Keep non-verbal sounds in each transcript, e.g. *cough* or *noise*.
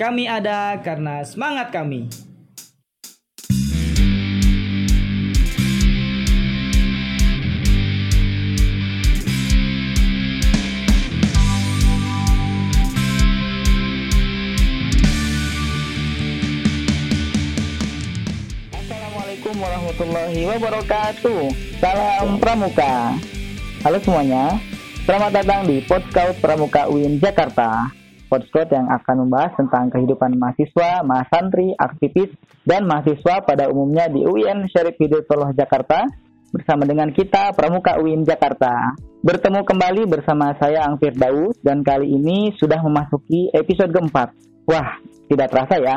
Kami ada karena semangat kami. Warahmatullahi wabarakatuh. Salam Pramuka. Halo semuanya. Selamat datang di Podscout Pramuka UIN Jakarta. Podscout yang akan membahas tentang kehidupan mahasiswa, mahasantri, aktivis, dan mahasiswa pada umumnya di UIN Syarif Hidayatullah Jakarta bersama dengan kita Pramuka UIN Jakarta. Bertemu kembali bersama saya Angfir Daud dan kali ini sudah memasuki episode keempat. Wah, tidak terasa ya.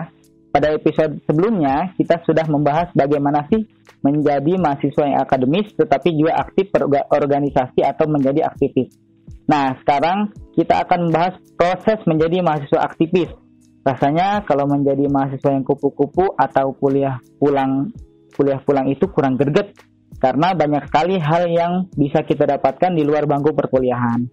Pada episode sebelumnya kita sudah membahas bagaimana sih menjadi mahasiswa yang akademis tetapi juga aktif berorganisasi atau menjadi aktivis. Nah, sekarang kita akan membahas proses menjadi mahasiswa aktivis. Rasanya kalau menjadi mahasiswa yang kupu-kupu atau kuliah pulang kuliah pulang itu kurang greget karena banyak sekali hal yang bisa kita dapatkan di luar bangku perkuliahan.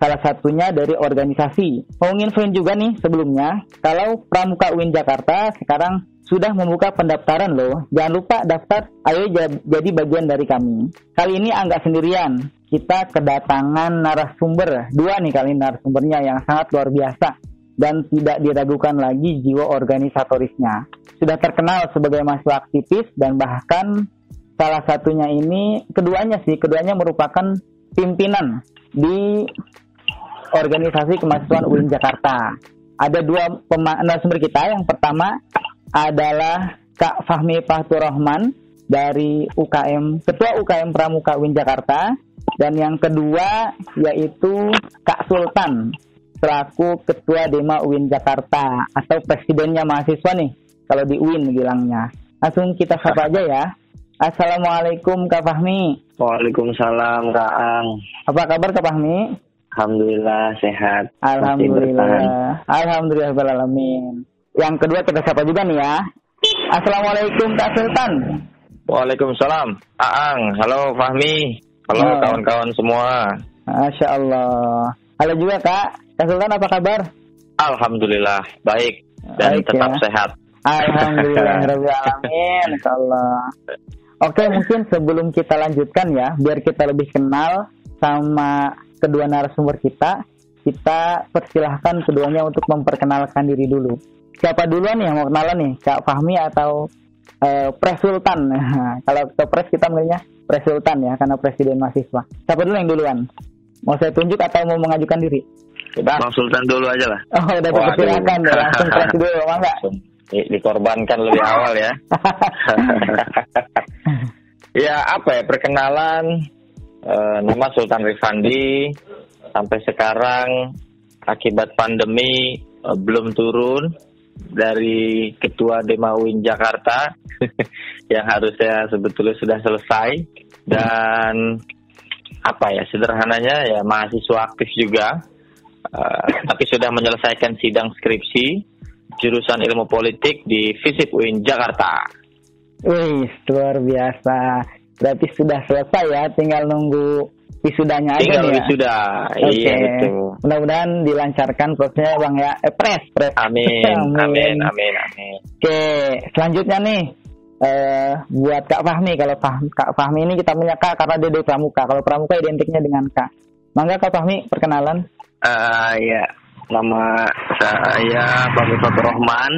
Salah satunya dari organisasi. Mau nginfoin juga nih sebelumnya, kalau Pramuka UIN Jakarta sekarang sudah membuka pendaftaran loh. Jangan lupa daftar, ayo jadi bagian dari kami. Kali ini enggak sendirian, kita kedatangan narasumber. Dua nih kali narasumbernya yang sangat luar biasa dan tidak diragukan lagi jiwa organisatorisnya. Sudah terkenal sebagai mahasiswa aktivis dan bahkan salah satunya ini keduanya sih, keduanya merupakan pimpinan di organisasi kemahasiswaan UIN Jakarta. Ada dua narasumber kita. Yang pertama adalah Kak Fahmi Fatur Rahman dari UKM Ketua UKM Pramuka UIN Jakarta dan yang kedua yaitu Kak Sultan selaku Ketua Dema UIN Jakarta atau presidennya mahasiswa nih kalau di UIN bilangnya. Langsung kita sapa aja ya. Assalamualaikum Kak Fahmi. Waalaikumsalam Kak Ang. Apa kabar Kak Fahmi? Alhamdulillah sehat. Alhamdulillah. Alhamdulillah alamin. Yang kedua kita sapa juga nih ya. Assalamualaikum Kak Sultan. Waalaikumsalam. Aang, halo Fahmi. Halo kawan-kawan semua. Masya Allah. Halo juga Kak. Kak Sultan apa kabar? Alhamdulillah baik dan Baik, tetap ya. sehat. Alhamdulillah *laughs* Alamin. Oke, mungkin sebelum kita lanjutkan ya, biar kita lebih kenal sama kedua narasumber kita, kita persilahkan keduanya untuk memperkenalkan diri dulu. Siapa duluan nih yang mau kenalan nih? Kak Fahmi atau eh, Pres Sultan? *laughs* Kalau ke Pres kita namanya Pres Sultan ya, karena Presiden Mahasiswa. Siapa dulu yang duluan? Mau saya tunjuk atau mau mengajukan diri? Bang Sultan dulu aja lah. Oh, udah dipersilakan ya, langsung *laughs* Pres dulu, mau nggak? Langsung di- dikorbankan lebih awal ya. *laughs* ya apa ya perkenalan eh, nama Sultan Rifandi sampai sekarang akibat pandemi eh, belum turun dari Ketua Dema UIN Jakarta *laughs* yang harusnya sebetulnya sudah selesai dan apa ya sederhananya ya mahasiswa aktif juga eh, tapi sudah menyelesaikan sidang skripsi jurusan ilmu politik di FISIP UIN Jakarta. Wih, luar biasa. Berarti sudah selesai ya, tinggal nunggu wisudanya aja Tinggal nih ya. wisuda. Oke. Iya betul. Mudah-mudahan dilancarkan prosesnya Bang ya. Eh, pres, pres. *laughs* Amin, amin, amin, amin. Oke, selanjutnya nih eh buat Kak Fahmi kalau Fah- Kak Fahmi ini kita punya Kak karena dia dari Pramuka. Kalau Pramuka identiknya dengan Kak. Mangga Kak Fahmi perkenalan. Eh ya, nama saya Fahmi Fatur Rahman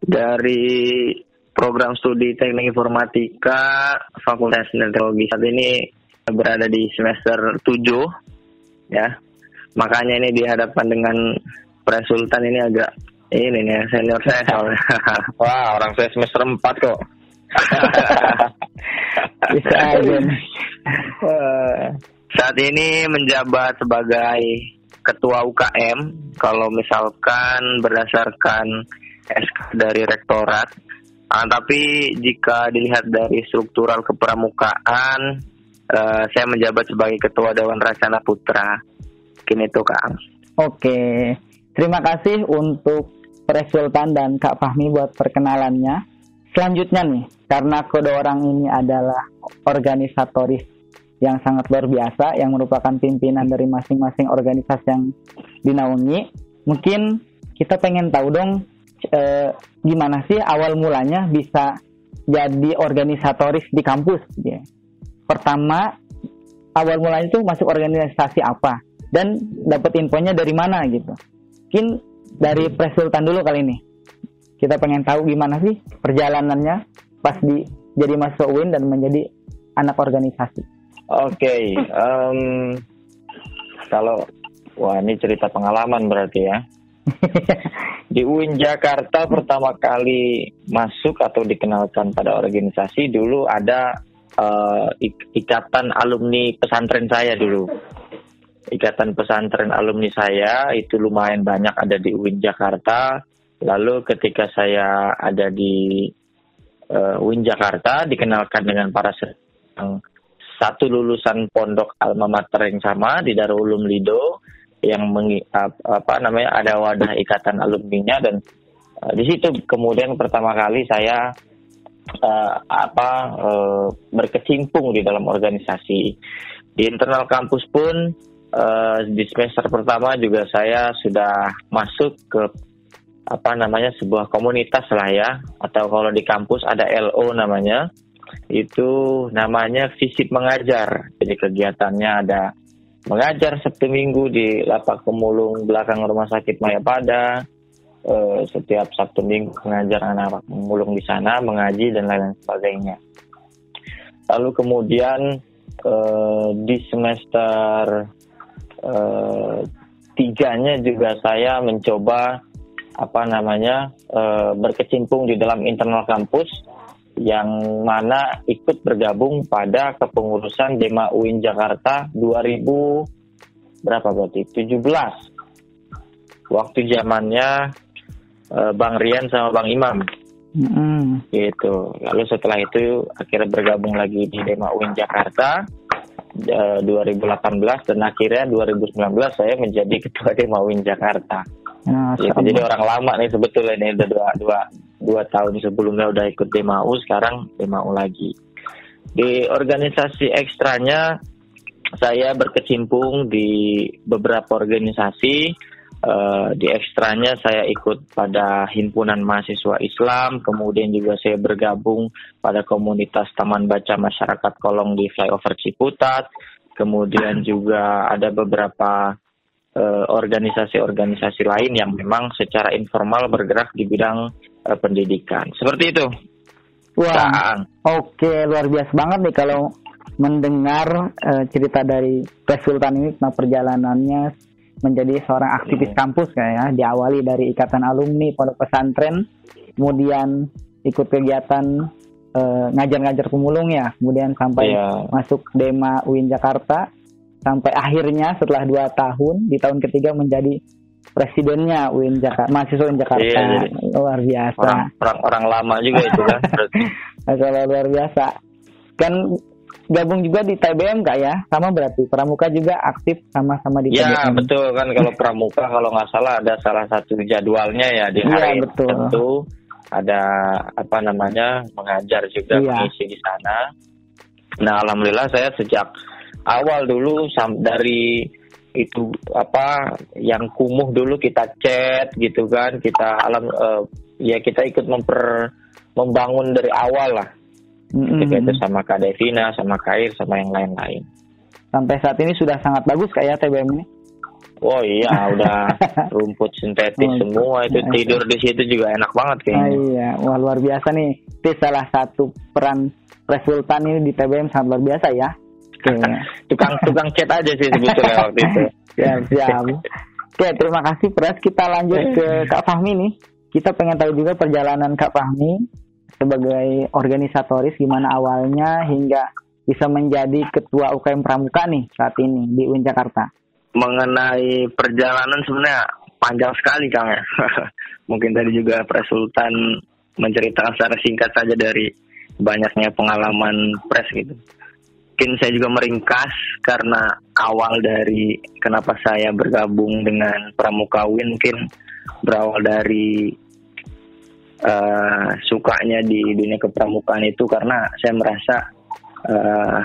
dari program studi Teknik Informatika Fakultas Teknologi. Saat ini berada di semester 7 ya. Makanya ini dihadapkan dengan Pres Sultan ini agak ini nih senior saya soalnya. *laughs* Wah, orang saya semester 4 kok. *laughs* Bisa aja. Saat ini menjabat sebagai ketua UKM. Kalau misalkan berdasarkan SK dari rektorat, Ah, tapi jika dilihat dari struktural kepramukaan, eh, saya menjabat sebagai ketua Dewan Rasana Putra. Mungkin itu Kang. Oke, terima kasih untuk Pres Sultan dan Kak Fahmi buat perkenalannya. Selanjutnya nih, karena kedua orang ini adalah organisatoris yang sangat luar biasa, yang merupakan pimpinan dari masing-masing organisasi yang dinaungi, mungkin kita pengen tahu dong eh, gimana sih awal mulanya bisa jadi organisatoris di kampus ya. Pertama awal mulanya itu masuk organisasi apa dan dapat infonya dari mana gitu. Mungkin dari Presultan dulu kali ini. Kita pengen tahu gimana sih perjalanannya pas di jadi masuk UIN dan menjadi anak organisasi. Oke, em, kalau wah ini cerita pengalaman berarti ya. *laughs* Di UIN Jakarta pertama kali masuk atau dikenalkan pada organisasi dulu ada ik- ikatan alumni pesantren saya dulu. Ikatan pesantren alumni saya itu lumayan banyak ada di UIN Jakarta. Lalu ketika saya ada di eh, UIN Jakarta dikenalkan dengan para yang satu lulusan pondok alma mater yang sama di Darul Ulum Lido yang mengi, ap- apa namanya ada wadah ikatan alumninya dan eh, di situ kemudian pertama kali saya eh, apa eh, berkecimpung di dalam organisasi. Di internal kampus pun eh, di semester pertama juga saya sudah masuk ke apa namanya sebuah komunitas lah ya. Atau kalau di kampus ada LO namanya. Itu namanya visip mengajar. Jadi kegiatannya ada mengajar Sabtu Minggu di lapak pemulung belakang rumah sakit Mayapada eh, setiap Sabtu Minggu mengajar anak pemulung di sana mengaji dan lain-lain sebagainya. Lalu kemudian eh, di semester eh, tiganya juga saya mencoba apa namanya berkecimpung di dalam internal kampus yang mana ikut bergabung pada kepengurusan Dema UIN Jakarta 2000 berapa berarti? 17 waktu zamannya eh, Bang Rian sama Bang Imam Mm-mm. gitu. Lalu setelah itu akhirnya bergabung lagi di Dema UIN Jakarta eh, 2018 dan akhirnya 2019 saya menjadi ketua Dema UIN Jakarta. Nah, Gitu. Jadi orang lama nih sebetulnya ini udah dua, dua, dua tahun sebelumnya udah ikut Demau, sekarang Demau lagi. Di organisasi ekstranya saya berkecimpung di beberapa organisasi. Eh, di ekstranya saya ikut pada himpunan mahasiswa Islam, kemudian juga saya bergabung pada komunitas Taman Baca Masyarakat Kolong di Flyover Ciputat. Kemudian juga ada beberapa eh, organisasi-organisasi lain yang memang secara informal bergerak di bidang eh, pendidikan. Seperti itu. Wah, oke luar biasa banget nih kalau mendengar eh, cerita dari Sultan ini tentang perjalanannya menjadi seorang aktivis Iya. kampus kayak ya, diawali dari ikatan alumni pondok pesantren, kemudian ikut kegiatan eh, ngajar-ngajar pemulung ya, kemudian sampai Iya. masuk Dema UIN Jakarta, sampai akhirnya setelah dua tahun di tahun ketiga menjadi presidennya UIN Jakarta, mahasiswa UIN Jakarta, Iya, jadi luar biasa. Orang, orang orang lama juga itu kan. *laughs* Kalau luar biasa. Kan gabung juga di TBM kak ya? Sama berarti. Pramuka juga aktif sama-sama di Ya TBM. betul kan kalau pramuka kalau nggak salah ada salah satu jadwalnya ya di Iya, hari betul. tertentu ada apa namanya mengajar juga Iya. mengisi di sana. Nah alhamdulillah saya sejak awal dulu sam- dari itu apa yang kumuh dulu kita chat gitu kan kita alam eh, ya kita ikut memper membangun dari awal lah Ketika itu sama Kak Devina sama Kair sama yang lain-lain. Sampai saat ini sudah sangat bagus kak ya TBM ini. Oh iya, *laughs* udah rumput sintetis Oh, semua itu iya. tidur di situ juga enak banget Ah, kayaknya. iya, wah luar biasa nih. Itu salah satu peran Resultan ini di TBM sangat luar biasa ya. *laughs* Tukang tukang chat aja sih sebetulnya *laughs* waktu itu. siap, siap. Oke, terima kasih Pres. Kita lanjut ke Kak Fahmi nih. Kita pengen tahu juga perjalanan Kak Fahmi sebagai organisatoris gimana awalnya hingga bisa menjadi ketua UKM Pramuka nih saat ini di UIN Jakarta. Mengenai perjalanan sebenarnya panjang sekali Kang ya. *laughs* Mungkin tadi juga Pres Sultan menceritakan secara singkat saja dari banyaknya pengalaman pres gitu. Mungkin saya juga meringkas karena awal dari kenapa saya bergabung dengan Pramuka Win mungkin berawal dari eh, sukanya di dunia kepramukaan itu karena saya merasa eh,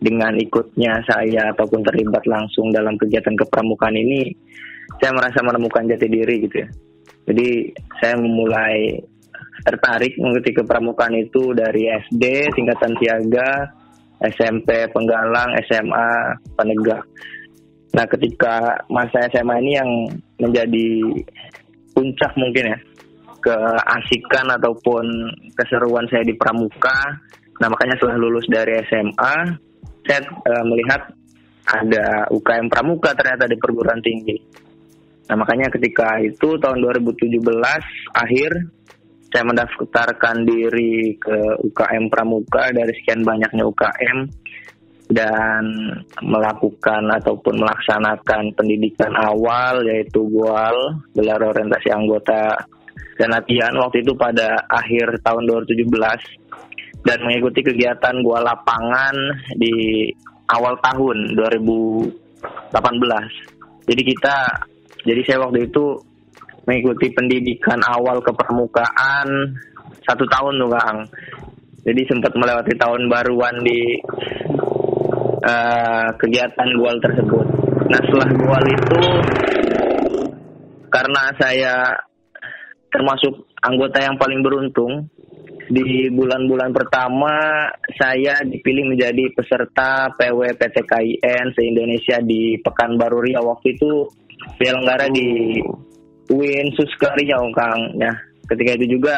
dengan ikutnya saya ataupun terlibat langsung dalam kegiatan kepramukaan ini saya merasa menemukan jati diri gitu ya. Jadi saya memulai tertarik mengikuti kepramukaan itu dari SD tingkatan tiaga, SMP Penggalang, SMA Penegak. Nah, ketika masa SMA ini yang menjadi puncak mungkin ya keasikan ataupun keseruan saya di pramuka. Nah, makanya setelah lulus dari SMA, saya uh, melihat ada UKM Pramuka ternyata di perguruan tinggi. Nah, makanya ketika itu tahun 2017 akhir saya mendaftarkan diri ke UKM Pramuka dari sekian banyaknya UKM dan melakukan ataupun melaksanakan pendidikan awal yaitu GUAL gelar orientasi anggota dan latihan waktu itu pada akhir tahun 2017 dan mengikuti kegiatan GUAL lapangan di awal tahun 2018. Jadi kita jadi saya waktu itu mengikuti pendidikan awal kepermukaan satu tahun tuh Kang. Jadi sempat melewati tahun baruan di uh, kegiatan gual tersebut. Nah setelah gual itu karena saya termasuk anggota yang paling beruntung di bulan-bulan pertama saya dipilih menjadi peserta PW PTKIN se-Indonesia di Pekanbaru Riau waktu itu penyelenggara di Win Suskari Kang. Nah, ketika itu juga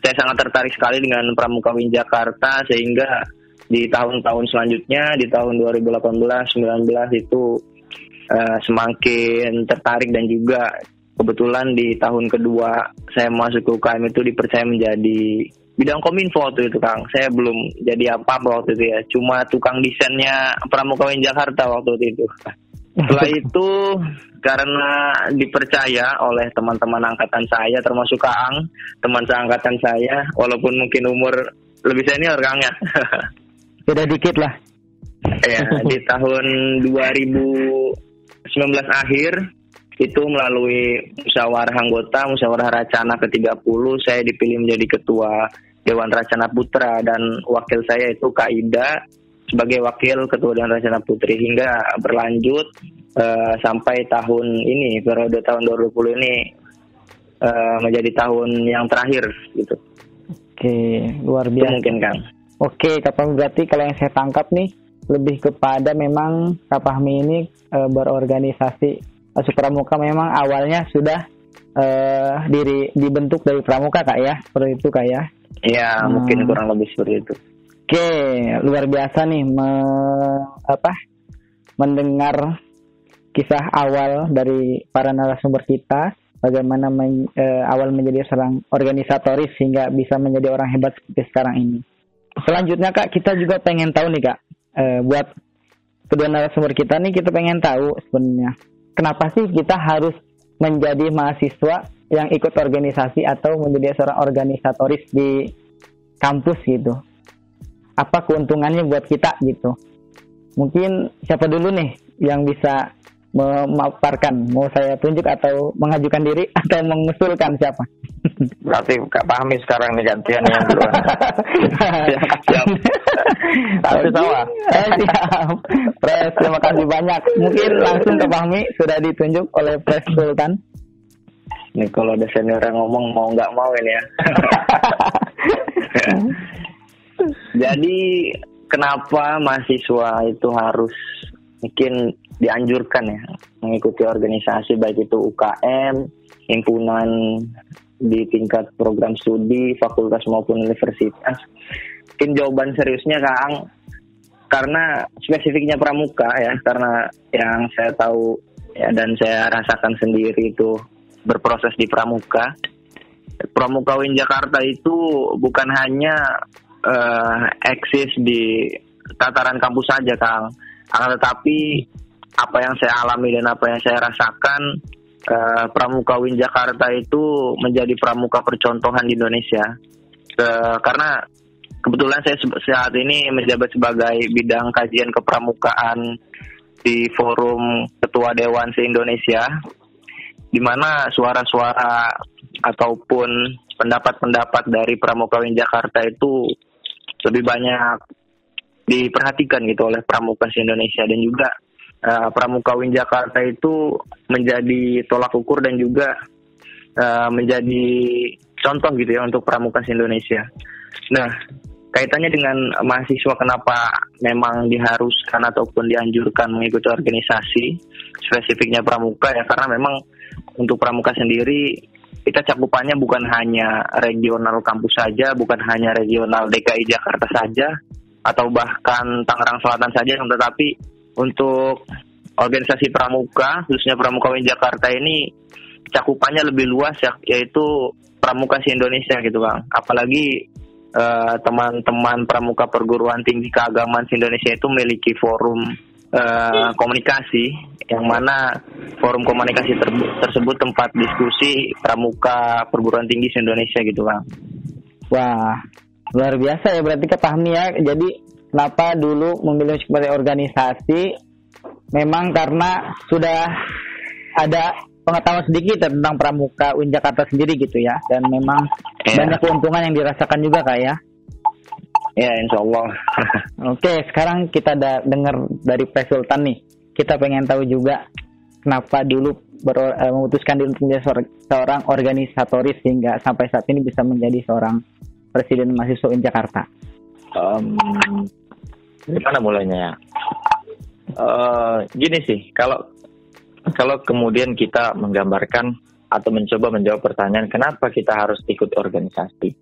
saya sangat tertarik sekali dengan Pramuka Win Jakarta sehingga di tahun-tahun selanjutnya di tahun 2018 19 itu uh, semakin tertarik dan juga kebetulan di tahun kedua saya masuk ke UKM itu dipercaya menjadi bidang kominfo waktu itu Kang. Saya belum jadi apa-apa waktu itu ya. Cuma tukang desainnya Pramuka Win Jakarta waktu itu. Setelah *laughs* itu karena dipercaya oleh teman-teman angkatan saya termasuk Kaang, teman seangkatan saya walaupun mungkin umur lebih senior Kang ya. *laughs* Beda dikit lah. ya, di tahun 2019 akhir itu melalui musyawarah anggota, musyawarah racana ke-30 saya dipilih menjadi ketua Dewan Racana Putra dan wakil saya itu Kak Ida sebagai wakil ketua Dewan Racana Putri hingga berlanjut uh, sampai tahun ini periode tahun 2020 ini uh, menjadi tahun yang terakhir gitu. Oke, luar biasa. Itu mungkin Kang. Oke, kapan berarti kalau yang saya tangkap nih lebih kepada memang Kapahmi ini uh, berorganisasi uh, Supramuka memang awalnya sudah uh, diri dibentuk dari Pramuka kak ya, seperti itu kak ya? Iya, hmm. mungkin kurang lebih seperti itu. Oke, luar biasa nih me, apa mendengar kisah awal dari para narasumber kita bagaimana men, e, awal menjadi seorang organisatoris sehingga bisa menjadi orang hebat seperti sekarang ini. Selanjutnya kak kita juga pengen tahu nih kak e, buat kedua narasumber kita nih kita pengen tahu sebenarnya kenapa sih kita harus menjadi mahasiswa yang ikut organisasi atau menjadi seorang organisatoris di kampus gitu. Apa keuntungannya buat kita gitu? Mungkin siapa dulu nih yang bisa memaparkan mau saya tunjuk atau mengajukan diri *laughs* atau mengusulkan siapa? Berarti Kak Pahmi sekarang nih gantian yang duluan. Siap. Siap *laughs* tapi sama. eh, siap. Pres terima kasih banyak. Mungkin langsung ke Pahmi sudah ditunjuk oleh Pres Sultan. Ini kalau ada senior yang ngomong mau nggak mau ini ya. *laughs* Jadi kenapa mahasiswa itu harus mungkin dianjurkan ya mengikuti organisasi baik itu UKM, himpunan di tingkat program studi, fakultas maupun universitas. Mungkin jawaban seriusnya Kang karena spesifiknya pramuka ya, karena yang saya tahu ya dan saya rasakan sendiri itu berproses di pramuka. Pramuka Win Jakarta itu bukan hanya uh, eksis di tataran kampus saja, Kang. Akan tetapi apa yang saya alami dan apa yang saya rasakan uh, Pramuka Win Jakarta itu menjadi pramuka percontohan di Indonesia. Uh, karena kebetulan saya saat ini menjabat sebagai bidang kajian kepramukaan di forum Ketua Dewan se-Indonesia di mana suara-suara ataupun pendapat-pendapat dari Pramuka Win Jakarta itu lebih banyak diperhatikan gitu oleh pramuka se-Indonesia dan juga uh, Pramuka Win Jakarta itu menjadi tolak ukur dan juga uh, menjadi contoh gitu ya untuk pramuka Indonesia. Nah, kaitannya dengan mahasiswa kenapa memang diharuskan ataupun dianjurkan mengikuti organisasi spesifiknya pramuka ya karena memang untuk pramuka sendiri kita cakupannya bukan hanya regional kampus saja, bukan hanya regional DKI Jakarta saja atau bahkan Tangerang Selatan saja tetapi untuk organisasi pramuka khususnya pramuka UIN Jakarta ini cakupannya lebih luas ya yaitu pramuka si Indonesia gitu Bang. Apalagi eh, teman-teman pramuka perguruan tinggi keagamaan di Indonesia itu memiliki forum uh, komunikasi yang mana forum komunikasi ter tersebut tempat diskusi pramuka perguruan tinggi di Indonesia gitu bang. Wah luar biasa ya berarti kepahami ya. Jadi kenapa dulu memilih sebagai organisasi memang karena sudah ada pengetahuan sedikit tentang pramuka UIN Jakarta sendiri gitu ya dan memang yeah. banyak keuntungan yang dirasakan juga kak ya ya insya Allah *laughs* oke sekarang kita ada dengar dari Pak Sultan nih kita pengen tahu juga kenapa dulu ber, uh, memutuskan diri menjadi seorang organisatoris hingga sampai saat ini bisa menjadi seorang presiden mahasiswa UIN Jakarta um, dari mana mulainya ya uh, gini sih kalau kalau kemudian kita menggambarkan atau mencoba menjawab pertanyaan kenapa kita harus ikut organisasi.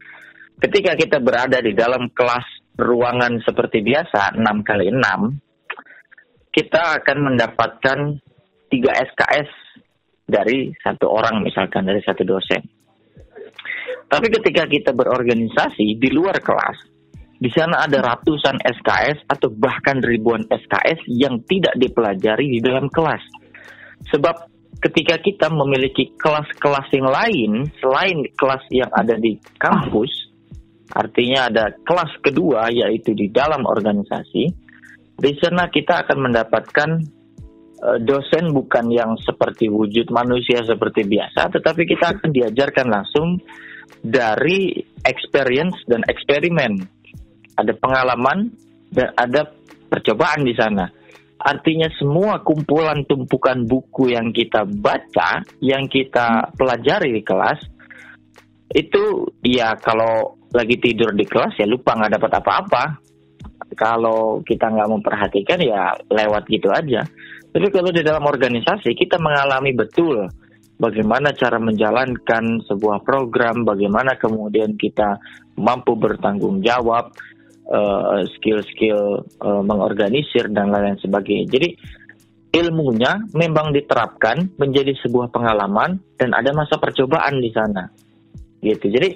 Ketika kita berada di dalam kelas ruangan seperti biasa 6 kali 6 kita akan mendapatkan 3 SKS dari satu orang misalkan dari satu dosen. Tapi ketika kita berorganisasi di luar kelas, di sana ada ratusan SKS atau bahkan ribuan SKS yang tidak dipelajari di dalam kelas. Sebab ketika kita memiliki kelas-kelas yang lain selain kelas yang ada di kampus, artinya ada kelas kedua yaitu di dalam organisasi, di sana kita akan mendapatkan uh, dosen bukan yang seperti wujud manusia seperti biasa, tetapi kita akan diajarkan langsung dari experience dan eksperimen. Ada pengalaman dan ada percobaan di sana. Artinya semua kumpulan tumpukan buku yang kita baca, yang kita pelajari di kelas, itu ya kalau lagi tidur di kelas ya lupa nggak dapat apa-apa. Kalau kita nggak memperhatikan ya lewat gitu aja. Tapi kalau di dalam organisasi kita mengalami betul bagaimana cara menjalankan sebuah program, bagaimana kemudian kita mampu bertanggung jawab, eh, skill-skill uh, mengorganisir dan lain-lain sebagainya. Jadi ilmunya memang diterapkan menjadi sebuah pengalaman dan ada masa percobaan di sana. Gitu. Jadi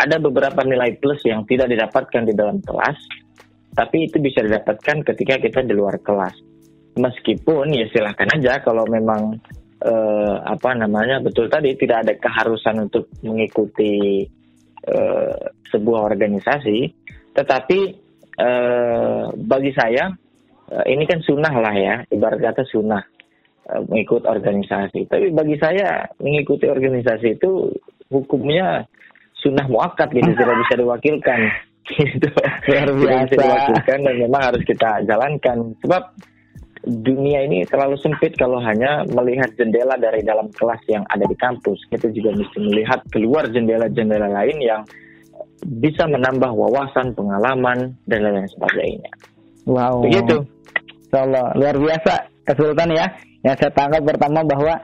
ada beberapa nilai plus yang tidak didapatkan di dalam kelas, tapi itu bisa didapatkan ketika kita di luar kelas. Meskipun ya silahkan aja kalau memang uh, apa namanya betul tadi tidak ada keharusan untuk mengikuti uh, sebuah organisasi, tetapi eh, bagi saya eh, ini kan sunnah lah ya, ibarat kata sunnah eh, mengikut organisasi. Tapi bagi saya mengikuti organisasi itu hukumnya sunnah muakat gitu, tidak bisa diwakilkan. *laughs* Gitu. Bisa diwakilkan dan memang harus kita jalankan. Sebab dunia ini terlalu sempit kalau hanya melihat jendela dari dalam kelas yang ada di kampus. Kita juga mesti melihat keluar jendela-jendela lain yang bisa menambah wawasan, pengalaman, dan lain-lain sebagainya. Wow. Begitu. Allah luar biasa kesulitan ya. Yang saya tangkap pertama bahwa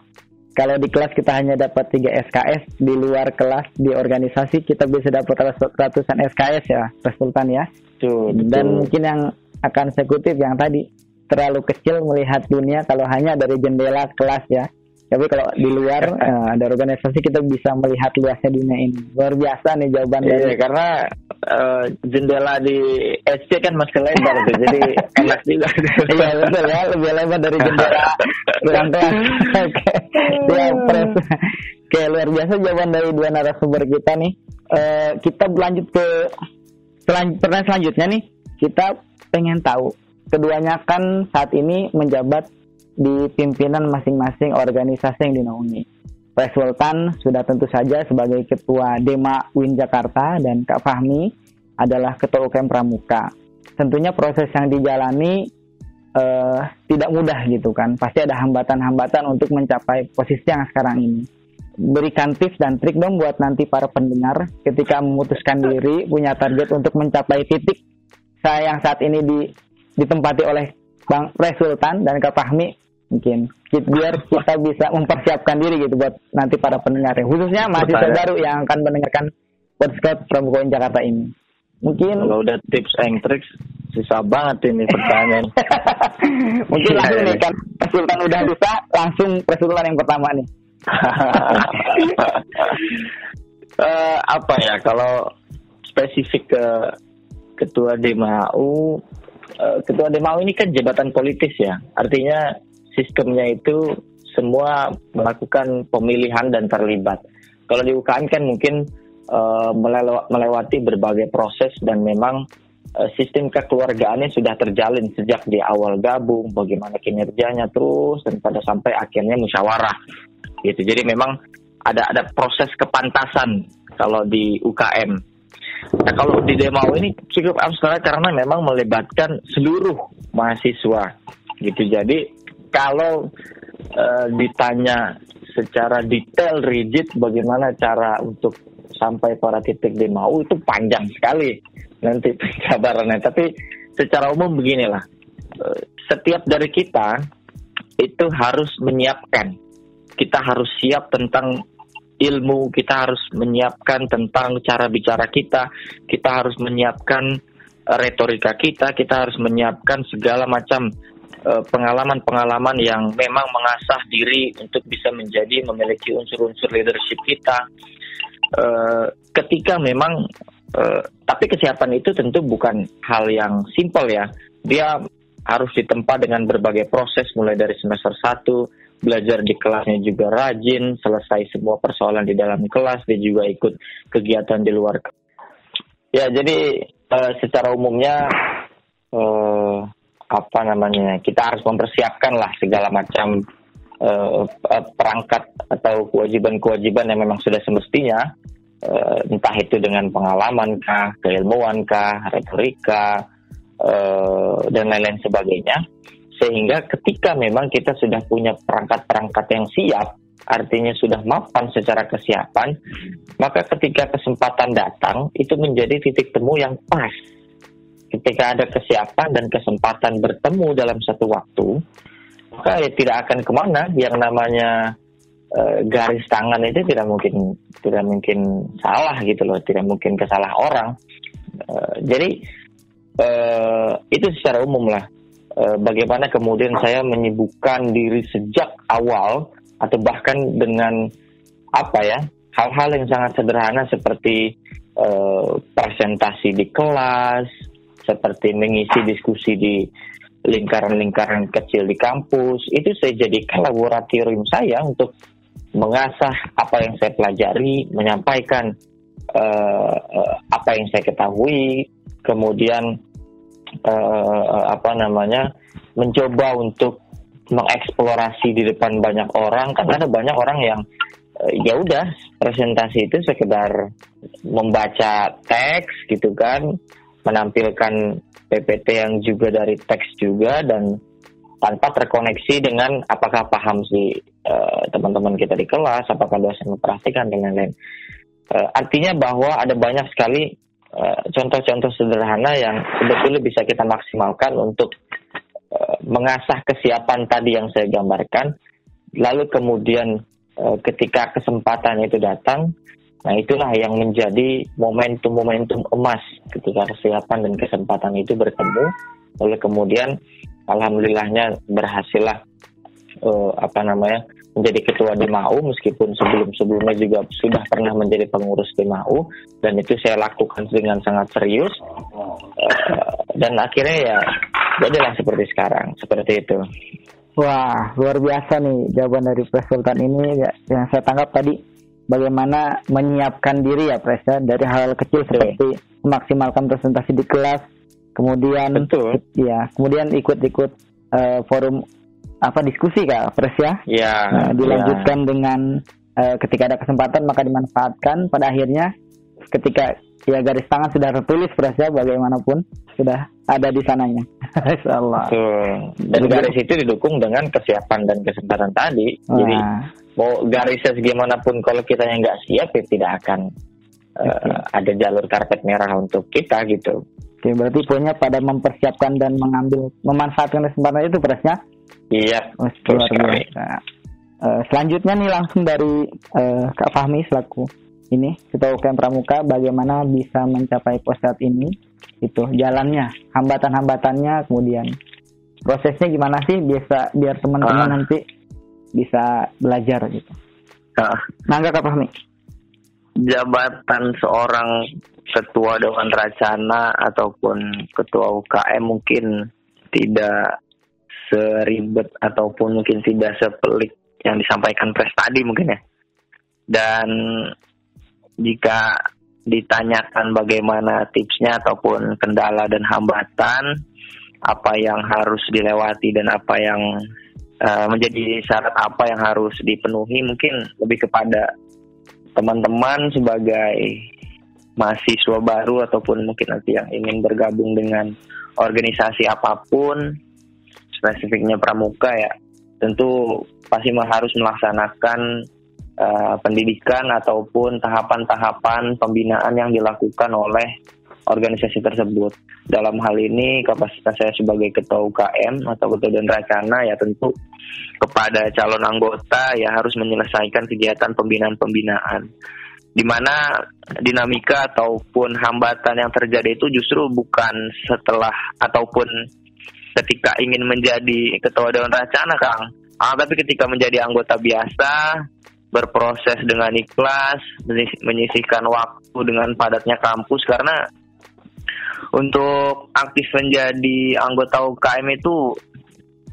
kalau di kelas kita hanya dapat 3 SKS, di luar kelas di organisasi kita bisa dapat ratusan SKS ya, Sultan ya. Betul, Dan mungkin yang akan eksekutif yang tadi terlalu kecil melihat dunia kalau hanya dari jendela kelas ya. Tapi kalau di luar uh, *laughs* ada organisasi kita bisa melihat luasnya dunia ini. Luar biasa nih jawaban iya, dari karena uh, jendela di SC kan masih lebar tuh, *laughs* jadi enak juga. iya betul ya, lebih lebar dari jendela ruang kelas. *laughs* Oke, ya pres. Oke, luar biasa jawaban dari dua narasumber kita nih. Uh, kita berlanjut ke selan pertanyaan selanjutnya nih. Kita pengen tahu keduanya kan saat ini menjabat di pimpinan masing-masing organisasi yang dinaungi. Pak Sultan sudah tentu saja sebagai Ketua Dema UIN Jakarta dan Kak Fahmi adalah Ketua UKM Pramuka. Tentunya proses yang dijalani uh, tidak mudah gitu kan. Pasti ada hambatan-hambatan untuk mencapai posisi yang sekarang ini. berikan tips dan trik dong buat nanti para pendengar ketika memutuskan diri punya target untuk mencapai titik saya yang saat ini di ditempati oleh Bang Resultan dan Kak Fahmi. Mungkin biar kita bisa mempersiapkan diri gitu buat nanti para pendengar. Khususnya mahasiswa baru yang akan mendengarkan podcast Pramuka Jakarta ini. Mungkin kalau udah tips and tricks susah banget ini pertanyaan. *laughs* Mungkin langsung nih kan Resultan udah bisa langsung Resultan yang pertama nih. Uh, *laughs* apa ya kalau spesifik ke ketua DMAU uh, ketua DMAU ini kan jabatan politis ya artinya sistemnya itu semua melakukan pemilihan dan terlibat kalau di UKM kan mungkin uh, melewati berbagai proses dan memang uh, sistem kekeluargaannya sudah terjalin sejak di awal gabung bagaimana kinerjanya terus dan pada sampai akhirnya musyawarah gitu. Jadi memang ada ada proses kepantasan kalau di UKM. Nah kalau di Demau ini cukup abstrak karena memang melibatkan seluruh mahasiswa gitu. Jadi kalau uh, ditanya secara detail rigid bagaimana cara untuk sampai pada titik Demau itu panjang sekali nanti kabarannya. Tapi secara umum beginilah, uh, setiap dari kita itu harus menyiapkan kita harus siap tentang ilmu, kita harus menyiapkan tentang cara bicara kita, kita harus menyiapkan uh, retorika kita, kita harus menyiapkan segala macam uh, pengalaman-pengalaman yang memang mengasah diri untuk bisa menjadi memiliki unsur-unsur leadership kita. Uh, ketika memang, tapi kesiapan itu tentu bukan hal yang simpel ya. Dia harus ditempa dengan berbagai proses mulai dari semester 1 belajar di kelasnya juga rajin, selesai semua persoalan di dalam kelas, dia juga ikut kegiatan di luar. Ya, jadi uh, secara umumnya uh, apa namanya, kita harus mempersiapkan lah segala macam uh, perangkat atau kewajiban-kewajiban yang memang sudah semestinya, uh, entah itu dengan pengalaman kah, keilmuan kah, retorika, uh, dan lain-lain sebagainya sehingga ketika memang kita sudah punya perangkat-perangkat yang siap, artinya sudah mapan secara kesiapan, maka ketika kesempatan datang itu menjadi titik temu yang pas. Ketika ada kesiapan dan kesempatan bertemu dalam satu waktu, maka ya tidak akan ke mana yang namanya e, garis tangan itu tidak mungkin tidak mungkin salah gitu loh, tidak mungkin kesalah orang. E, jadi e, itu secara umum lah bagaimana kemudian saya menyibukkan diri sejak awal atau bahkan dengan apa ya hal-hal yang sangat sederhana seperti uh, presentasi di kelas, seperti mengisi diskusi di lingkaran-lingkaran kecil di kampus itu saya jadikan laboratorium saya untuk mengasah apa yang saya pelajari, menyampaikan uh, uh, apa yang saya ketahui, kemudian uh, apa namanya mencoba untuk mengeksplorasi di depan banyak orang kan ada banyak orang yang uh, ya udah presentasi itu sekedar membaca teks gitu kan menampilkan PPT yang juga dari teks juga dan tanpa terkoneksi dengan apakah paham si uh, teman-teman kita di kelas, apakah dosen memperhatikan dan lain-lain. Uh, artinya bahwa ada banyak sekali contoh-contoh sederhana yang sebetulnya bisa kita maksimalkan untuk uh, mengasah kesiapan tadi yang saya gambarkan. Lalu kemudian uh, ketika kesempatan itu datang, nah itulah yang menjadi momentum-momentum emas ketika kesiapan dan kesempatan itu bertemu. Lalu kemudian alhamdulillahnya berhasillah apa namanya menjadi ketua DMAU meskipun sebelum-sebelumnya juga sudah pernah menjadi pengurus DMAU dan itu saya lakukan dengan sangat serius uh, dan akhirnya ya jadilah seperti sekarang seperti itu. Wah luar biasa nih jawaban dari Pres Sultan ini ya, yang saya tangkap tadi bagaimana menyiapkan diri ya Pres ya dari hal, -hal kecil seperti memaksimalkan presentasi di kelas kemudian Betul. ya kemudian ikut-ikut uh, forum apa diskusi kak Pres ya? Iya. Nah, dilanjutkan ya. dengan uh, ketika ada kesempatan maka dimanfaatkan. Pada akhirnya ketika ya garis tangan sudah tertulis Pres ya bagaimanapun sudah ada di sananya. *laughs* Insyaallah. Dan Jadi, garis itu didukung dengan kesiapan dan kesempatan tadi. Wah. Jadi mau garisnya segimanapun kalau kita yang nggak siap ya tidak akan uh, ada jalur karpet merah untuk kita gitu. Oke, berarti poinnya pada mempersiapkan dan mengambil memanfaatkan kesempatan itu presnya. Iya. Oh, luar biasa. Uh, selanjutnya nih langsung dari uh, Kak Fahmi selaku ini kita UKM Pramuka bagaimana bisa mencapai posat ini itu jalannya hambatan-hambatannya kemudian prosesnya gimana sih biasa biar teman-teman uh. nanti bisa belajar gitu. Uh. Nah, Kak Fahmi. Jabatan seorang ketua Dewan Racana ataupun ketua UKM mungkin tidak seribet ataupun mungkin tidak sepelik yang disampaikan pres tadi mungkin ya. Dan jika ditanyakan bagaimana tipsnya ataupun kendala dan hambatan, apa yang harus dilewati dan apa yang uh, menjadi syarat apa yang harus dipenuhi, mungkin lebih kepada teman-teman sebagai mahasiswa baru ataupun mungkin nanti yang ingin bergabung dengan organisasi apa pun, spesifiknya pramuka ya, tentu pasti harus melaksanakan uh, pendidikan ataupun tahapan-tahapan pembinaan yang dilakukan oleh organisasi tersebut. Dalam hal ini kapasitas saya sebagai ketua UKM atau ketua dan racana ya tentu kepada calon anggota ya harus menyelesaikan kegiatan pembinaan-pembinaan. Di mana dinamika ataupun hambatan yang terjadi itu justru bukan setelah ataupun ketika ingin menjadi ketua dewan racana, Kang. Ah, tapi ketika menjadi anggota biasa, berproses dengan ikhlas, menyisihkan waktu dengan padatnya kampus karena untuk aktif menjadi anggota UKM itu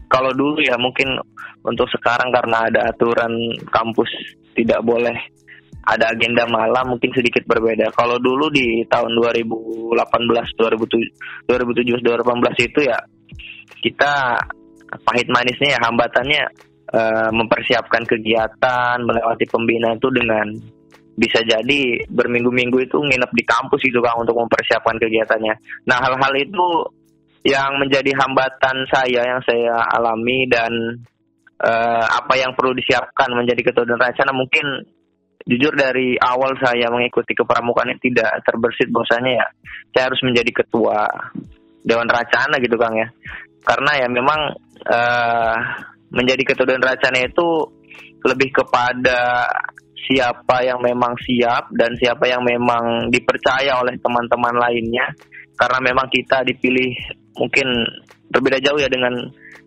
kalau dulu ya mungkin untuk sekarang karena ada aturan kampus tidak boleh ada agenda malam mungkin sedikit berbeda. Kalau dulu di tahun 2018, 2017, 2018 itu ya kita pahit manisnya ya hambatannya uh, mempersiapkan kegiatan melewati pembinaan itu dengan bisa jadi berminggu-minggu itu nginep di kampus gitu kan untuk mempersiapkan kegiatannya. Nah hal-hal itu yang menjadi hambatan saya yang saya alami dan uh, apa yang perlu disiapkan menjadi ketua dan rencana mungkin jujur dari awal saya mengikuti kepramukaan ini tidak terbersit bahwasanya ya saya harus menjadi ketua dewan racana gitu kang ya. Karena ya memang uh, menjadi ketua dan racana itu lebih kepada siapa yang memang siap dan siapa yang memang dipercaya oleh teman-teman lainnya. Karena memang kita dipilih mungkin berbeda jauh ya dengan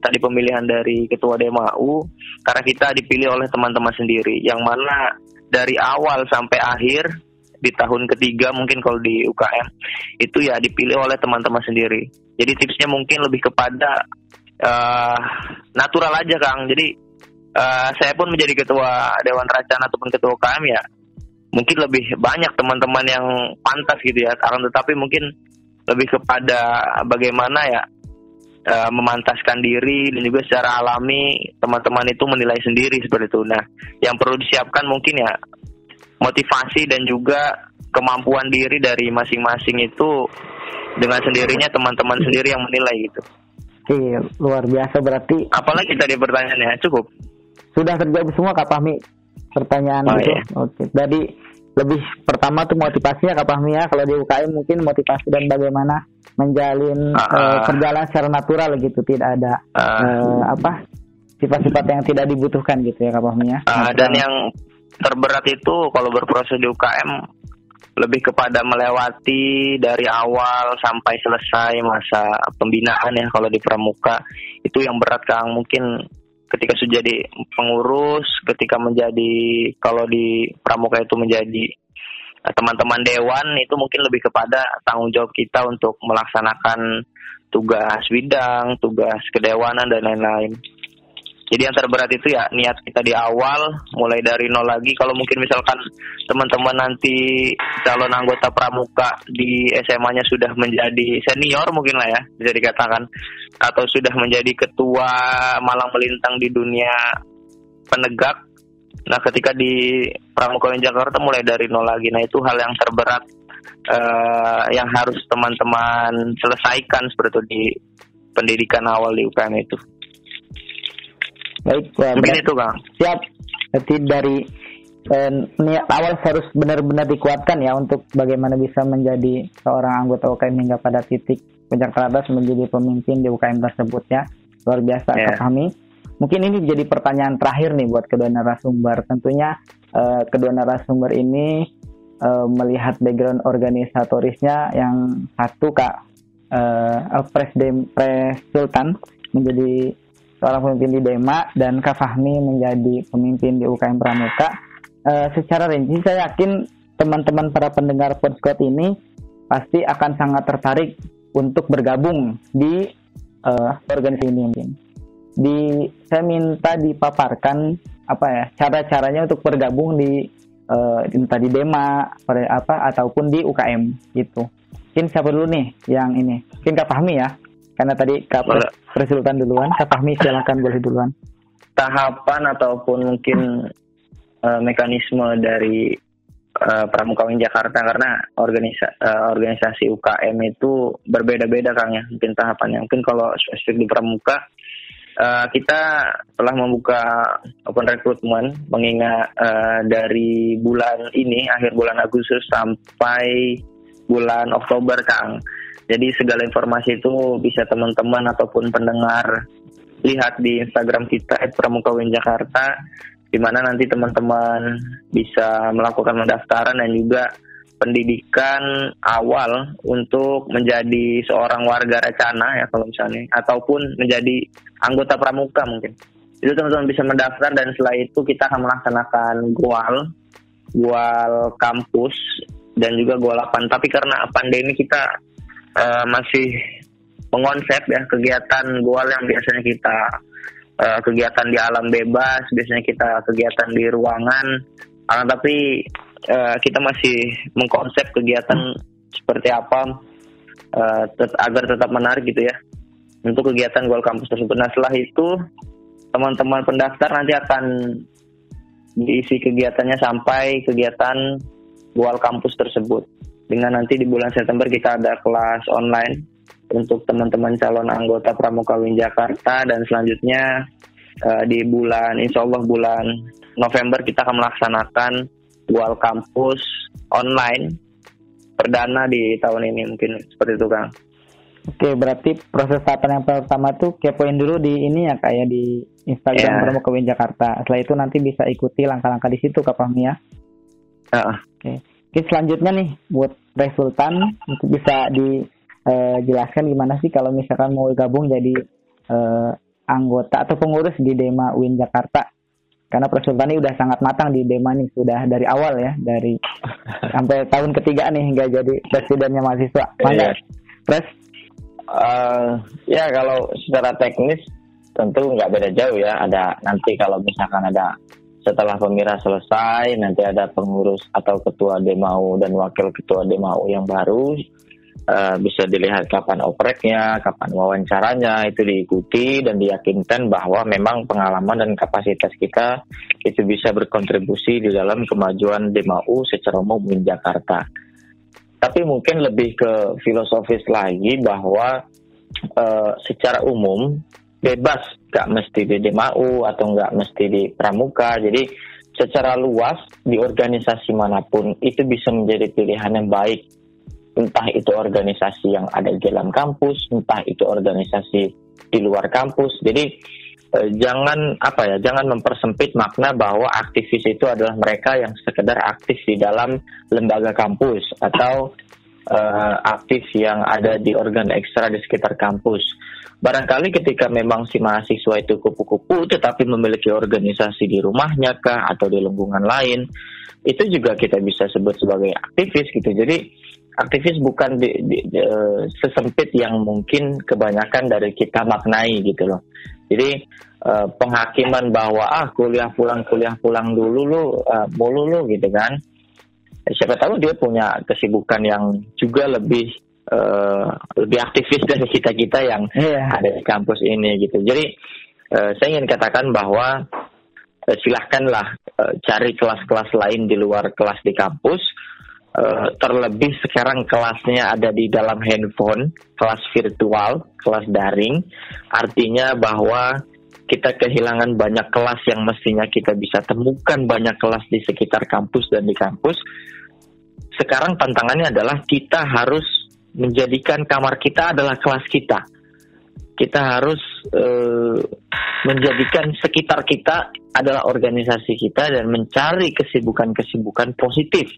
tadi pemilihan dari ketua DMAU karena kita dipilih oleh teman-teman sendiri. Yang mana dari awal sampai akhir di tahun ketiga mungkin kalau di UKM itu ya dipilih oleh teman-teman sendiri jadi tipsnya mungkin lebih kepada uh, natural aja Kang. Jadi uh, saya pun menjadi ketua Dewan Racana ataupun ketua UKM ya mungkin lebih banyak teman-teman yang pantas gitu ya. Akan tetapi mungkin lebih kepada bagaimana ya uh, memantaskan diri dan juga secara alami teman-teman itu menilai sendiri seperti itu. Nah, yang perlu disiapkan mungkin ya motivasi dan juga kemampuan diri dari masing-masing itu dengan sendirinya teman-teman sendiri yang menilai gitu. Iya, luar biasa berarti. Apalagi tadi pertanyaannya cukup. Sudah terjawab semua Kak Fahmi pertanyaan oh, itu. Iya. Oke. Jadi lebih pertama tuh motivasinya Kak Fahmi ya. Kalau di UKM mungkin motivasi dan bagaimana menjalin uh, uh, uh, perjalanan secara natural gitu, tidak ada uh, uh, apa sifat-sifat yang tidak dibutuhkan gitu ya Kak Fahmi ya. Uh, dan yang terberat itu kalau berproses di UKM lebih kepada melewati dari awal sampai selesai masa pembinaan ya kalau di pramuka itu yang berat Kang mungkin ketika sudah jadi pengurus ketika menjadi kalau di pramuka itu menjadi eh, teman-teman dewan itu mungkin lebih kepada tanggung jawab kita untuk melaksanakan tugas bidang, tugas kedewanan dan lain-lain. Jadi yang terberat itu ya niat kita di awal, mulai dari nol lagi. Kalau mungkin misalkan teman-teman nanti calon anggota pramuka di SMA-nya sudah menjadi senior mungkin lah ya, bisa dikatakan. Atau sudah menjadi ketua malang melintang di dunia penegak. Nah ketika di Pramuka Jakarta mulai dari nol lagi. Nah itu hal yang terberat uh, yang harus teman-teman selesaikan seperti itu di pendidikan awal di UKM itu. Baik, ya, mungkin itu Kang. Siap. Jadi dari eh, niat awal harus benar-benar dikuatkan ya untuk bagaimana bisa menjadi seorang anggota UKM hingga pada titik puncak teratas menjadi pemimpin di UKM tersebut ya. Luar biasa. Kak Fahmi. Mungkin ini jadi pertanyaan terakhir nih buat kedua narasumber. Tentunya eh, kedua narasumber ini eh, melihat background organisatorisnya yang satu Kak eh, Presiden Pres Sultan menjadi seorang pemimpin di Dema dan Kak Fahmi menjadi pemimpin di UKM Pramuka. Eh, secara rinci saya yakin teman-teman para pendengar podcast ini pasti akan sangat tertarik untuk bergabung di eh, organisasi ini. Di saya minta dipaparkan apa ya cara-caranya untuk bergabung di eh, entah di Dema apa ataupun di UKM gitu. Mungkin siapa dulu nih yang ini? Mungkin Kak Fahmi ya. Karena tadi Kak duluan, Kak Fahmi silakan boleh duluan. tahapan ataupun mungkin eh, mekanisme dari eh, Pramuka Win Jakarta karena organisa eh, organisasi UKM itu berbeda-beda Kang ya. Mungkin tahapannya. Mungkin kalau spesifik di Pramuka eh, kita telah membuka open recruitment mengingat eh, dari bulan ini akhir bulan Agustus sampai bulan Oktober Kang jadi segala informasi itu bisa teman-teman ataupun pendengar lihat di Instagram kita @pramukawin Jakarta di mana nanti teman-teman bisa melakukan pendaftaran dan juga pendidikan awal untuk menjadi seorang warga Racana ya kalau misalnya ataupun menjadi anggota pramuka mungkin. Itu teman-teman bisa mendaftar dan setelah itu kita akan melaksanakan goal goal kampus dan juga goal 8 tapi karena pandemi kita eh, masih mengonsep ya kegiatan goal yang biasanya kita eh, kegiatan di alam bebas biasanya kita kegiatan di ruangan akan tapi eh, kita masih mengkonsep kegiatan seperti apa eh, tet- agar tetap menarik gitu ya untuk kegiatan goal kampus tersebut. Nah setelah itu teman-teman pendaftar nanti akan diisi kegiatannya sampai kegiatan goal kampus tersebut. Dengan nanti di bulan September kita ada kelas online untuk teman-teman calon anggota Pramuka Win Jakarta dan selanjutnya eh, di bulan Insya Allah bulan November kita akan melaksanakan Goal Kampus online perdana di tahun ini mungkin seperti itu Kang. Oke, berarti proses tahapan yang pertama tuh kepoin dulu di ini ya kayak di Instagram Ya. Pramuka Win Jakarta. Setelah itu nanti bisa ikuti langkah-langkah di situ Kak Fahmi ya. Heeh. Oke, selanjutnya nih buat Resultan untuk bisa dijelaskan gimana sih kalau misalkan mau gabung jadi eh, anggota atau pengurus di Dema Win Jakarta. Karena Resultan ini udah sangat matang di Dema nih sudah dari awal ya, dari *laughs* sampai tahun ketiga nih hingga jadi presidennya mahasiswa. Mangga, Iya. Pres. Eh, ya kalau secara teknis tentu nggak beda jauh ya. Ada nanti kalau misalkan ada setelah pemira selesai nanti ada pengurus atau ketua Demau dan wakil ketua Demau yang baru Eh, bisa dilihat kapan opreknya, kapan wawancaranya itu diikuti dan diyakinkan bahwa memang pengalaman dan kapasitas kita itu bisa berkontribusi di dalam kemajuan Demau secara umum di Jakarta. Tapi mungkin lebih ke filosofis lagi bahwa eh, secara umum bebas nggak mesti di DMAU atau nggak mesti di Pramuka. Jadi secara luas di organisasi mana pun itu bisa menjadi pilihan yang baik. Entah itu organisasi yang ada di dalam kampus, entah itu organisasi di luar kampus. Jadi eh, jangan apa ya, jangan mempersempit makna bahwa aktivis itu adalah mereka yang sekedar aktif di dalam lembaga kampus atau eh, aktif yang ada di organ ekstra di sekitar kampus. Barangkali ketika memang si mahasiswa itu kupu-kupu tetapi memiliki organisasi di rumahnya kah atau di lingkungan lain, itu juga kita bisa sebut sebagai aktivis gitu. Jadi aktivis bukan di, di- di- eh, sesempit yang mungkin kebanyakan dari kita maknai gitu loh. Jadi eh, penghakiman bahwa ah kuliah pulang kuliah pulang dulu lu eh, mulu lu gitu kan siapa tahu dia punya kesibukan yang juga lebih eh, lebih aktivis dari kita kita yang Iya. ada di kampus ini gitu. Jadi eh, saya ingin katakan bahwa eh, silahkanlah eh, cari kelas-kelas lain di luar kelas di kampus. Eh, terlebih sekarang kelasnya ada di dalam handphone, kelas virtual, kelas daring. Artinya bahwa kita kehilangan banyak kelas yang mestinya kita bisa temukan banyak kelas di sekitar kampus dan di kampus. Sekarang tantangannya adalah kita harus menjadikan kamar kita adalah kelas kita. Kita harus uh, menjadikan sekitar kita adalah organisasi kita dan mencari kesibukan-kesibukan positif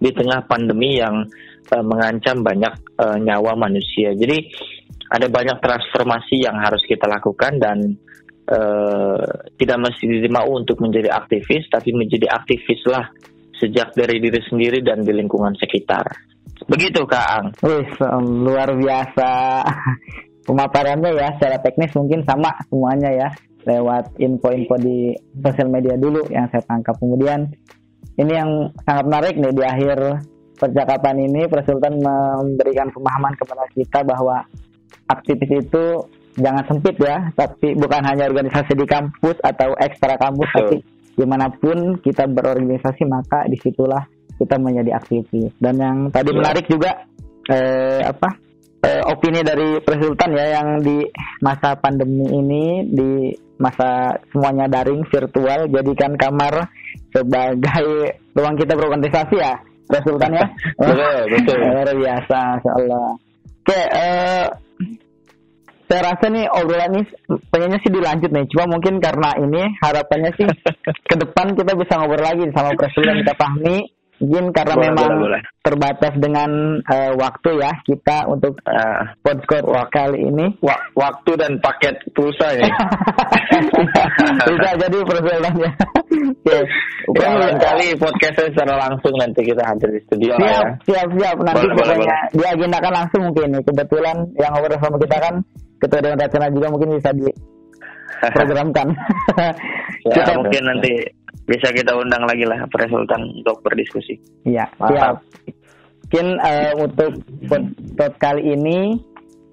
di tengah pandemi yang uh, mengancam banyak uh, nyawa manusia. Jadi ada banyak transformasi yang harus kita lakukan dan uh, tidak mesti diri mau untuk menjadi aktivis, tapi menjadi aktivis lah sejak dari diri sendiri dan di lingkungan sekitar. Begitu Kak Ang. Wih, luar biasa. *laughs* Pemaparannya ya secara teknis mungkin sama semuanya ya lewat info-info di sosial media dulu yang saya tangkap. Kemudian ini yang sangat menarik nih di akhir percakapan ini Presultan memberikan pemahaman kepada kita bahwa aktivis itu jangan sempit ya, tapi bukan hanya organisasi di kampus atau ekstra kampus, Betul. tapi di mana pun kita berorganisasi maka di situlah kita menjadi aktivis. Dan yang tadi ya. menarik juga eh, apa eh, opini dari Presultan ya yang di masa pandemi ini di masa semuanya daring virtual jadikan kamar sebagai ruang kita berorganisasi ya Presultan ya. *laughs* betul, betul. Luar biasa, Allah. Oke, eh, saya rasa nih obrolan ini pengennya sih dilanjut nih. Cuma mungkin karena ini harapannya sih *laughs* ke depan kita bisa ngobrol lagi sama Presiden kita Fahmi. Mungkin karena boleh, memang boleh, boleh. terbatas dengan uh, waktu ya kita untuk uh, podcast kali ini. Wa waktu dan paket pulsa ya. *laughs* bisa jadi persoalannya. *laughs* Oke. Ya, kali podcastnya secara langsung nanti kita hadir di studio siap, ya. Siap, siap. Nanti boleh, pokoknya boleh. diagendakan langsung mungkin. Kebetulan yang ngobrol sama kita kan ketua dewan rakyat juga mungkin bisa diprogramkan. *laughs* ya, kita mungkin nanti bisa kita undang lagi lah Sultan untuk berdiskusi. Iya, siap. Mungkin uh, untuk podcast kali ini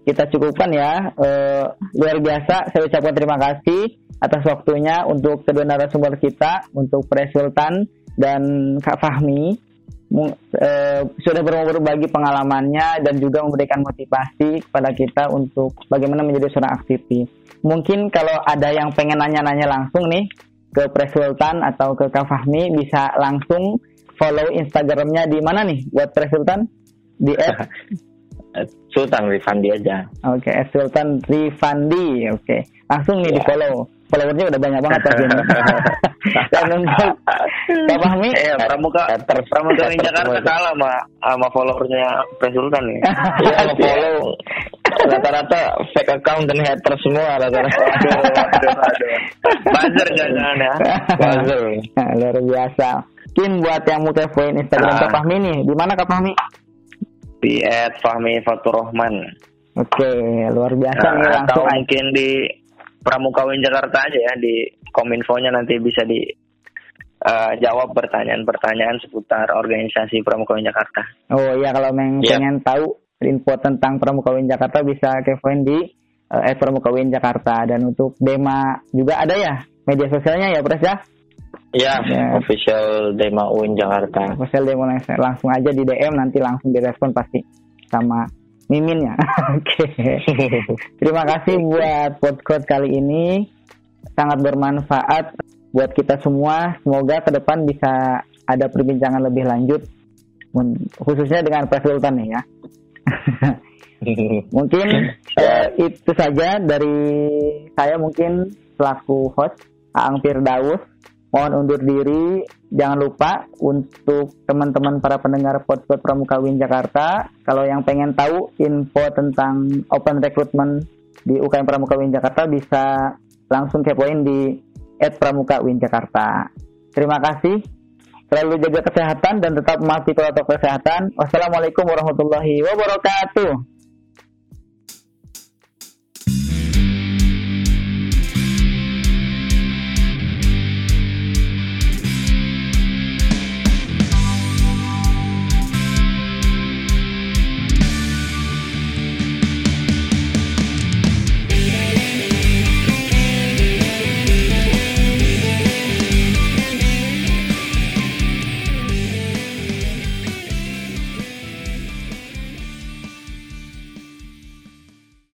kita cukupkan ya. Uh, luar biasa, saya ucapkan terima kasih atas waktunya untuk kedua narasumber kita, untuk Sultan dan Kak Fahmi uh, sudah berbagi pengalamannya dan juga memberikan motivasi kepada kita untuk bagaimana menjadi seorang aktivis. Mungkin kalau ada yang pengen nanya-nanya langsung nih ke Presultan atau ke Kak Fahmi bisa langsung follow Instagramnya di mana nih buat Presultan di at *laughs* Sultan Rifandi aja. Oke, okay, Sultan Rifandi. Oke, okay. langsung nih yeah. di ya. follow followernya udah banyak banget pasti. *laughs* Dan untuk Kak Fahmi, eh, pramuka pramuka di Jakarta kalah sama sama followernya Presultan ya. *laughs* Iya, sama follow rata-rata fake account dan hater semua rata-rata. Buzzer jangan ya. Buzzer. *laughs* Luar biasa. Mungkin buat yang mau kepoin Instagram Kak Fahmi nih, di mana Kak Fahmi? Di @fahmi_faturrahman. Oke, luar biasa nah, nih langsung. Atau mungkin di Pramuka Win Jakarta aja ya di kominfonya nanti bisa di uh, jawab pertanyaan-pertanyaan seputar organisasi Pramuka Win Jakarta. Oh iya kalau memang yeah. pengen tahu info tentang Pramuka Win Jakarta bisa kepoin di uh, Pramuka Win Jakarta dan untuk Dema juga ada ya media sosialnya ya Pres ya? Ya, ya. official Dema Win Jakarta. Official Dema langsung aja di DM nanti langsung direspon pasti sama Mimin ya. *laughs* Oke. Terima kasih buat podcast kali ini. Sangat bermanfaat buat kita semua. Semoga ke depan bisa ada perbincangan lebih lanjut khususnya dengan Pak Sultan ya. *laughs* mungkin uh, itu saja dari saya mungkin selaku host Aang Firdaus mohon undur diri. Jangan lupa untuk teman-teman para pendengar podcast Pramuka Win Jakarta, kalau yang pengen tahu info tentang open recruitment di UKM Pramuka Win Jakarta bisa langsung kepoin di @pramuka_win Jakarta. Terima kasih. Selalu jaga kesehatan dan tetap mematuhi protokol kesehatan. Wassalamualaikum warahmatullahi wabarakatuh.